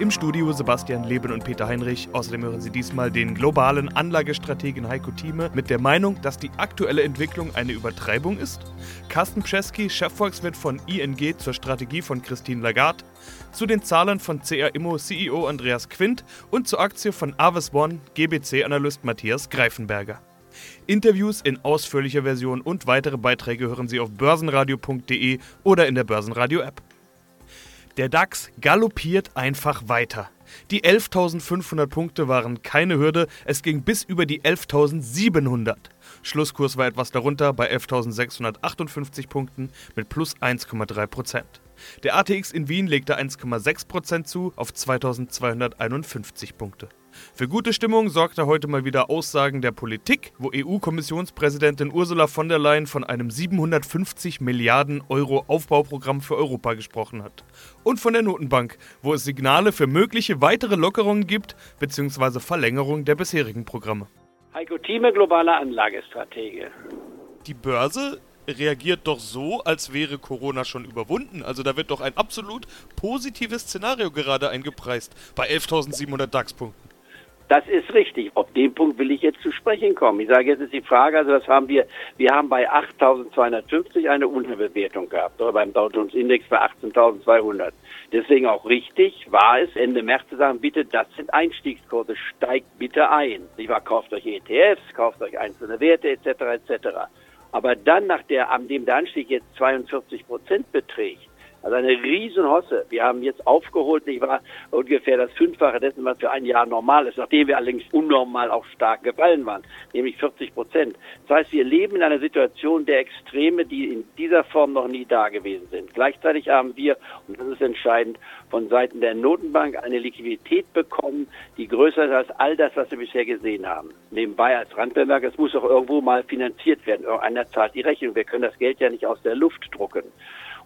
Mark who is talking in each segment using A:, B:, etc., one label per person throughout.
A: Im Studio Sebastian Leben und Peter Heinrich. Außerdem hören Sie diesmal den globalen Anlagestrategen Heiko Thieme mit der Meinung, dass die aktuelle Entwicklung eine Übertreibung ist. Carsten Pschesky, Chefvolkswirt von ING zur Strategie von Christine Lagarde. Zu den Zahlen von CR Immo CEO Andreas Quint und zur Aktie von Avis One GBC-Analyst Matthias Greifenberger. Interviews in ausführlicher Version und weitere Beiträge hören Sie auf börsenradio.de oder in der Börsenradio-App. Der DAX galoppiert einfach weiter. Die 11.500 Punkte waren keine Hürde, es ging bis über die 11.700. Schlusskurs war etwas darunter bei 11.658 Punkten mit plus 1,3% Der ATX in Wien legte 1,6% zu auf 2.251 Punkte. Für gute Stimmung sorgte heute mal wieder Aussagen der Politik, wo EU-Kommissionspräsidentin Ursula von der Leyen von einem 750 Milliarden Euro Aufbauprogramm für Europa gesprochen hat. Und von der Notenbank, wo es Signale für mögliche weitere Lockerungen gibt bzw. Verlängerung der bisherigen Programme.
B: Heiko Thieme, globaler Anlagestratege.
A: Die Börse reagiert doch so, als wäre Corona schon überwunden. Also da wird doch ein absolut positives Szenario gerade eingepreist bei 11.700 DAX-Punkten.
B: Das ist richtig. Auf den Punkt will ich jetzt zu sprechen kommen. Ich sage, jetzt ist die Frage, also das haben wir, wir haben bei 8.250 eine Unterbewertung gehabt, oder beim Dow Jones Index bei 18.200. Deswegen auch richtig, war es Ende März zu sagen, bitte, das sind Einstiegskurse, steigt bitte ein. Ich war, kauft euch ETFs, kauft euch einzelne Werte etc. etc. Aber dann, nach der, an dem der Anstieg jetzt 42 Prozent beträgt, also eine Riesenhosse. Wir haben jetzt aufgeholt, ich war ungefähr das Fünffache dessen, was für ein Jahr normal ist, nachdem wir allerdings unnormal auch stark gefallen waren, nämlich 40 Prozent. Das heißt, wir leben in einer Situation der Extreme, die in dieser Form noch nie da gewesen sind. Gleichzeitig haben wir, und das ist entscheidend, von Seiten der Notenbank eine Liquidität bekommen, die größer ist als all das, was wir bisher gesehen haben. Nebenbei als Randbemerk, es muss auch irgendwo mal finanziert werden. Irgendeiner zahlt die Rechnung. Wir können das Geld ja nicht aus der Luft drucken.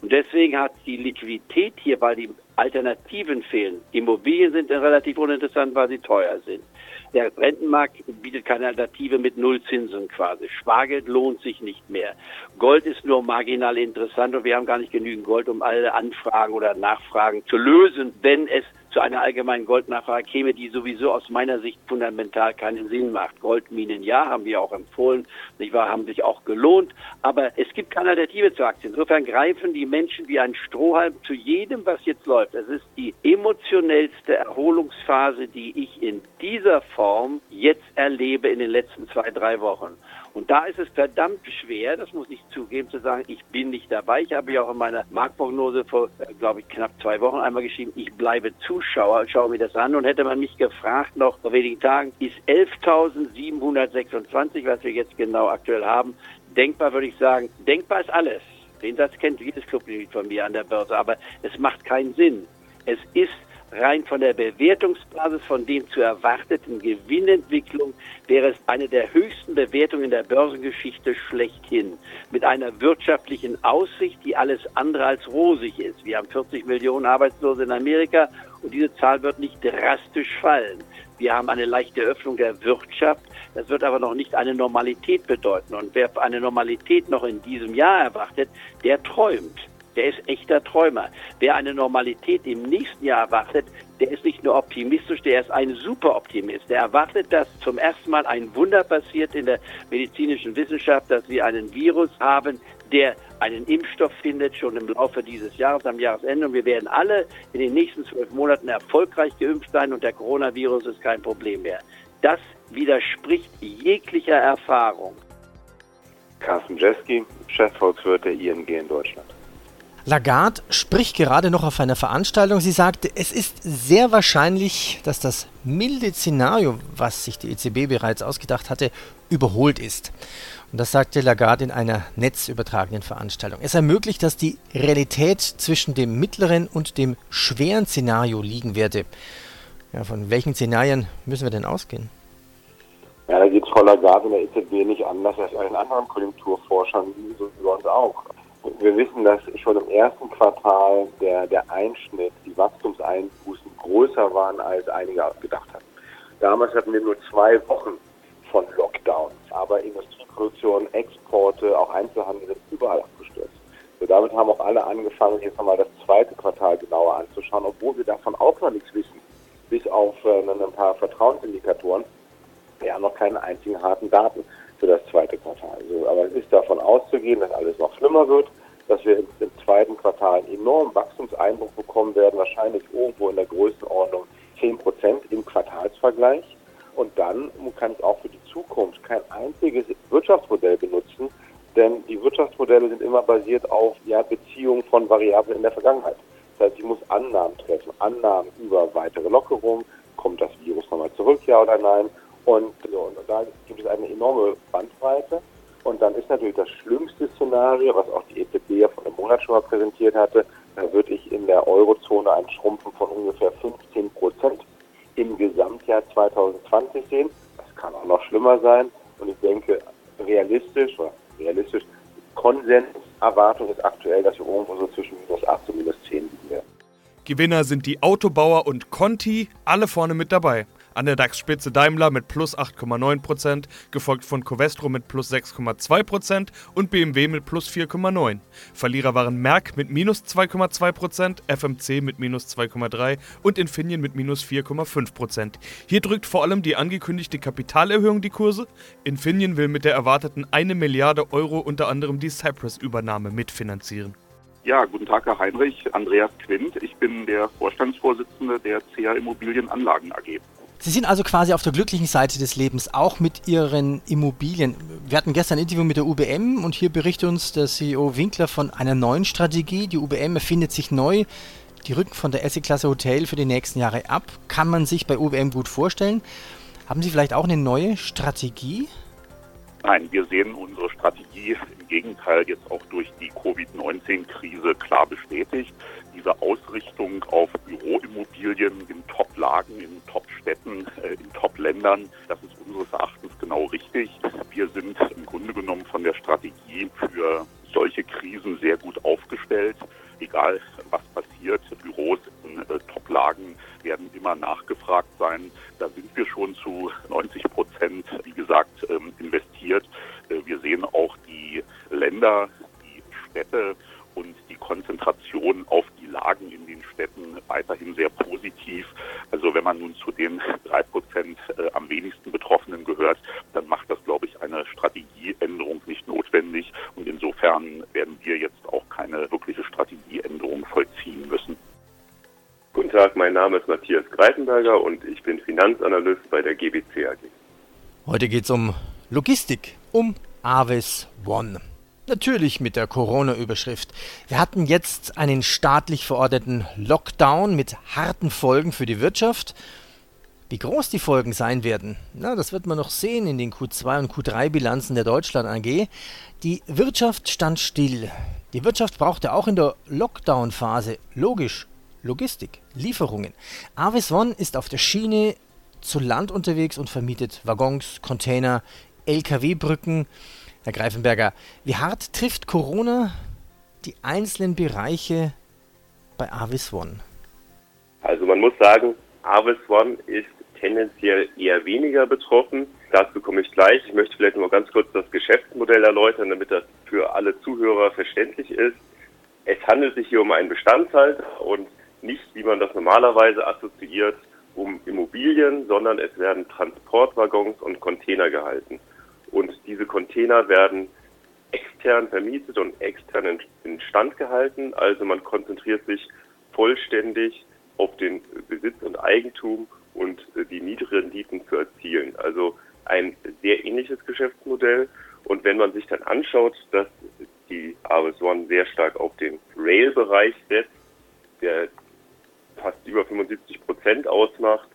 B: Und deswegen hat die Liquidität hier, weil die Alternativen fehlen. Immobilien sind relativ uninteressant, weil sie teuer sind. Der Rentenmarkt bietet keine Alternative mit Nullzinsen quasi. Spargeld lohnt sich nicht mehr. Gold ist nur marginal interessant und wir haben gar nicht genügend Gold, um alle Anfragen oder Nachfragen zu lösen, wenn es zu einer allgemeinen Goldnachfrage käme, die sowieso aus meiner Sicht fundamental keinen Sinn macht. Goldminen ja, haben wir auch empfohlen, nicht wahr, haben sich auch gelohnt, aber es gibt keine Alternative zur Aktie. Insofern greifen die Menschen wie ein Strohhalm zu jedem, was jetzt läuft. Es ist die emotionellste Erholungsphase, die ich in dieser Form jetzt erlebe in den letzten zwei, drei Wochen. Und da ist es verdammt schwer, das muss ich zugeben, zu sagen, ich bin nicht dabei. Ich habe ja auch in meiner Marktprognose vor, äh, glaube ich, knapp zwei Wochen einmal geschrieben, ich bleibe Zuschauer, schaue mir das an. Und hätte man mich gefragt, noch vor wenigen Tagen, ist 11.726, was wir jetzt genau aktuell haben, denkbar, würde ich sagen, denkbar ist alles. Den Satz kennt jedes Clubmitglied von mir an der Börse, aber es macht keinen Sinn. Es ist rein von der Bewertungsbasis von den zu erwarteten Gewinnentwicklung wäre es eine der höchsten Bewertungen der Börsengeschichte schlechthin. Mit einer wirtschaftlichen Aussicht, die alles andere als rosig ist. Wir haben 40 Millionen Arbeitslose in Amerika und diese Zahl wird nicht drastisch fallen. Wir haben eine leichte Öffnung der Wirtschaft. Das wird aber noch nicht eine Normalität bedeuten. Und wer eine Normalität noch in diesem Jahr erwartet, der träumt der ist echter Träumer. Wer eine Normalität im nächsten Jahr erwartet, der ist nicht nur optimistisch, der ist ein Superoptimist. Der erwartet, dass zum ersten Mal ein Wunder passiert in der medizinischen Wissenschaft, dass wir einen Virus haben, der einen Impfstoff findet, schon im Laufe dieses Jahres, am Jahresende. Und wir werden alle in den nächsten zwölf Monaten erfolgreich geimpft sein und der Coronavirus ist kein Problem mehr. Das widerspricht jeglicher Erfahrung.
C: Carsten Jeski, Chefvolkswirt der ING in Deutschland.
D: Lagarde spricht gerade noch auf einer Veranstaltung. Sie sagte, es ist sehr wahrscheinlich, dass das milde Szenario, was sich die EZB bereits ausgedacht hatte, überholt ist. Und das sagte Lagarde in einer netzübertragenen Veranstaltung. Es ermöglicht, dass die Realität zwischen dem mittleren und dem schweren Szenario liegen werde. Ja, von welchen Szenarien müssen wir denn ausgehen?
C: Ja, da geht es Frau Lagarde in der EZB nicht anders als allen anderen Konjunkturforschern, so wie uns auch. Wir wissen, dass schon im ersten Quartal der, der Einschnitt, die Wachstumseinbußen größer waren, als einige gedacht hatten. Damals hatten wir nur zwei Wochen von Lockdowns, aber Industrieproduktion, Exporte, auch Einzelhandel sind überall abgestürzt. So, damit haben auch alle angefangen, jetzt nochmal das zweite Quartal genauer anzuschauen, obwohl wir davon auch noch nichts wissen, bis auf äh, ein paar Vertrauensindikatoren. Wir haben noch keine einzigen harten Daten für das zweite Quartal. Also, aber es ist davon auszugehen, dass alles noch schlimmer wird, dass wir im, zweiten Quartal einen enormen Wachstumseinbruch bekommen werden, wahrscheinlich irgendwo in der Größenordnung 10 Prozent im Quartalsvergleich. Und dann kann ich auch für die Zukunft kein einziges Wirtschaftsmodell benutzen, denn die Wirtschaftsmodelle sind immer basiert auf ja, Beziehungen von Variablen in der Vergangenheit. Das heißt, ich muss Annahmen treffen, Annahmen über weitere Lockerungen, kommt das Virus nochmal zurück, ja oder nein, und, so, und da gibt es eine enorme Bandbreite. Und natürlich das schlimmste Szenario, was auch die EZB ja vor einem Monat schon mal präsentiert hatte, da würde ich in der Eurozone ein Schrumpfen von ungefähr 15 Prozent im Gesamtjahr 2020 sehen. Das kann auch noch schlimmer sein. Und ich denke, realistisch, oder realistisch, Konsenserwartung ist aktuell, dass wir irgendwo so zwischen minus 8 und minus 10 liegen werden.
A: Gewinner sind die Autobauer und Conti, alle vorne mit dabei. An der DAX-Spitze Daimler mit plus 8,9%, gefolgt von Covestro mit plus 6,2% und BMW mit plus 4,9%. Verlierer waren Merck mit minus 2,2%, FMC mit minus 2,3% und Infineon mit minus 4,5%. Hier drückt vor allem die angekündigte Kapitalerhöhung die Kurse. Infineon will mit der erwarteten 1 Milliarde Euro unter anderem die Cypress-Übernahme mitfinanzieren.
E: Ja, guten Tag, Herr Heinrich. Andreas Quint. Ich bin der Vorstandsvorsitzende der CA Immobilienanlagen AG.
D: Sie sind also quasi auf der glücklichen Seite des Lebens, auch mit Ihren Immobilien. Wir hatten gestern ein Interview mit der UBM und hier berichtet uns der CEO Winkler von einer neuen Strategie. Die UBM erfindet sich neu. Die rücken von der Essie-Klasse Hotel für die nächsten Jahre ab. Kann man sich bei UBM gut vorstellen. Haben Sie vielleicht auch eine neue Strategie?
E: Nein, wir sehen unsere Strategie im Gegenteil jetzt auch durch die Covid-19-Krise klar bestätigt. Diese Ausrichtung auf Büroimmobilien in Top-Lagen, in Top-Städten, äh, in Top-Ländern, das ist unseres Erachtens genau richtig. Wir sind im Grunde genommen von der Strategie für solche Krisen sehr gut aufgestellt. Egal was passiert, Büros in äh, Top-Lagen werden immer nachgefragt sein. Da sind wir schon zu 90 Prozent, wie gesagt, ähm, investiert. Äh, wir sehen auch die Länder, die Städte und die Konzentration auf die Lagen in den Städten weiterhin sehr positiv. Also wenn man nun zu den drei Prozent äh, am wenigsten Betroffenen gehört, dann macht das, glaube ich, eine Strategieänderung nicht notwendig. Und insofern werden wir jetzt auch keine wirkliche Strategieänderung vollziehen müssen.
F: Guten Tag, mein Name ist Matthias Greitenberger und ich bin Finanzanalyst bei der GBC AG.
D: Heute geht es um Logistik, um Avis One. Natürlich mit der Corona-Überschrift. Wir hatten jetzt einen staatlich verordneten Lockdown mit harten Folgen für die Wirtschaft. Wie groß die Folgen sein werden, na, das wird man noch sehen in den Q2 und Q3-Bilanzen der Deutschland AG. Die Wirtschaft stand still. Die Wirtschaft brauchte auch in der Lockdown-Phase logisch Logistik, Lieferungen. Avis One ist auf der Schiene zu Land unterwegs und vermietet Waggons, Container, LKW-Brücken. Herr Greifenberger, wie hart trifft Corona die einzelnen Bereiche bei Avis One?
F: Also man muss sagen, Avis One ist tendenziell eher weniger betroffen. Dazu komme ich gleich. Ich möchte vielleicht nur ganz kurz das Geschäftsmodell erläutern, damit das für alle Zuhörer verständlich ist. Es handelt sich hier um einen Bestandshalter und nicht, wie man das normalerweise assoziiert, um Immobilien, sondern es werden Transportwaggons und Container gehalten. Und diese Container werden extern vermietet und extern instand gehalten. Also man konzentriert sich vollständig auf den Besitz und Eigentum und die Mietrenditen zu erzielen. Also ein sehr ähnliches Geschäftsmodell. Und wenn man sich dann anschaut, dass die Avis One sehr stark auf den Rail-Bereich setzt, der fast über 75 Prozent ausmacht,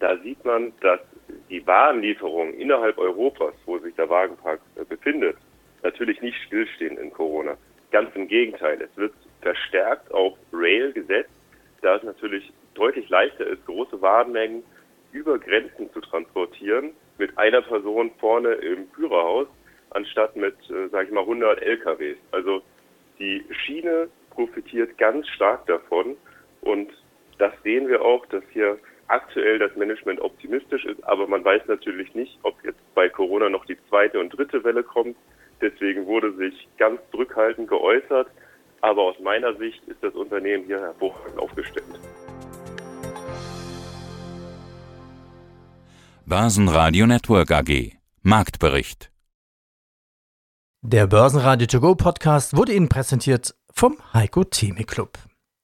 F: da sieht man, dass die Warenlieferungen innerhalb Europas, wo sich der Wagenpark äh, befindet, natürlich nicht stillstehen in Corona. Ganz im Gegenteil, es wird verstärkt auf Rail gesetzt, da es natürlich deutlich leichter ist, große Warenmengen über Grenzen zu transportieren mit einer Person vorne im Führerhaus, anstatt mit, äh, sage ich mal, 100 LKWs. Also Die Schiene profitiert ganz stark davon und das sehen wir auch, dass hier aktuell das Management optimistisch ist, aber man weiß natürlich nicht, ob jetzt bei Corona noch die zweite und dritte Welle kommt. Deswegen wurde sich ganz zurückhaltend geäußert, aber aus meiner Sicht ist das Unternehmen hier hervorragend aufgestellt.
G: Börsenradio Network AG Marktbericht
D: Der Börsenradio To Go Podcast wurde Ihnen präsentiert vom Heiko Theme Club.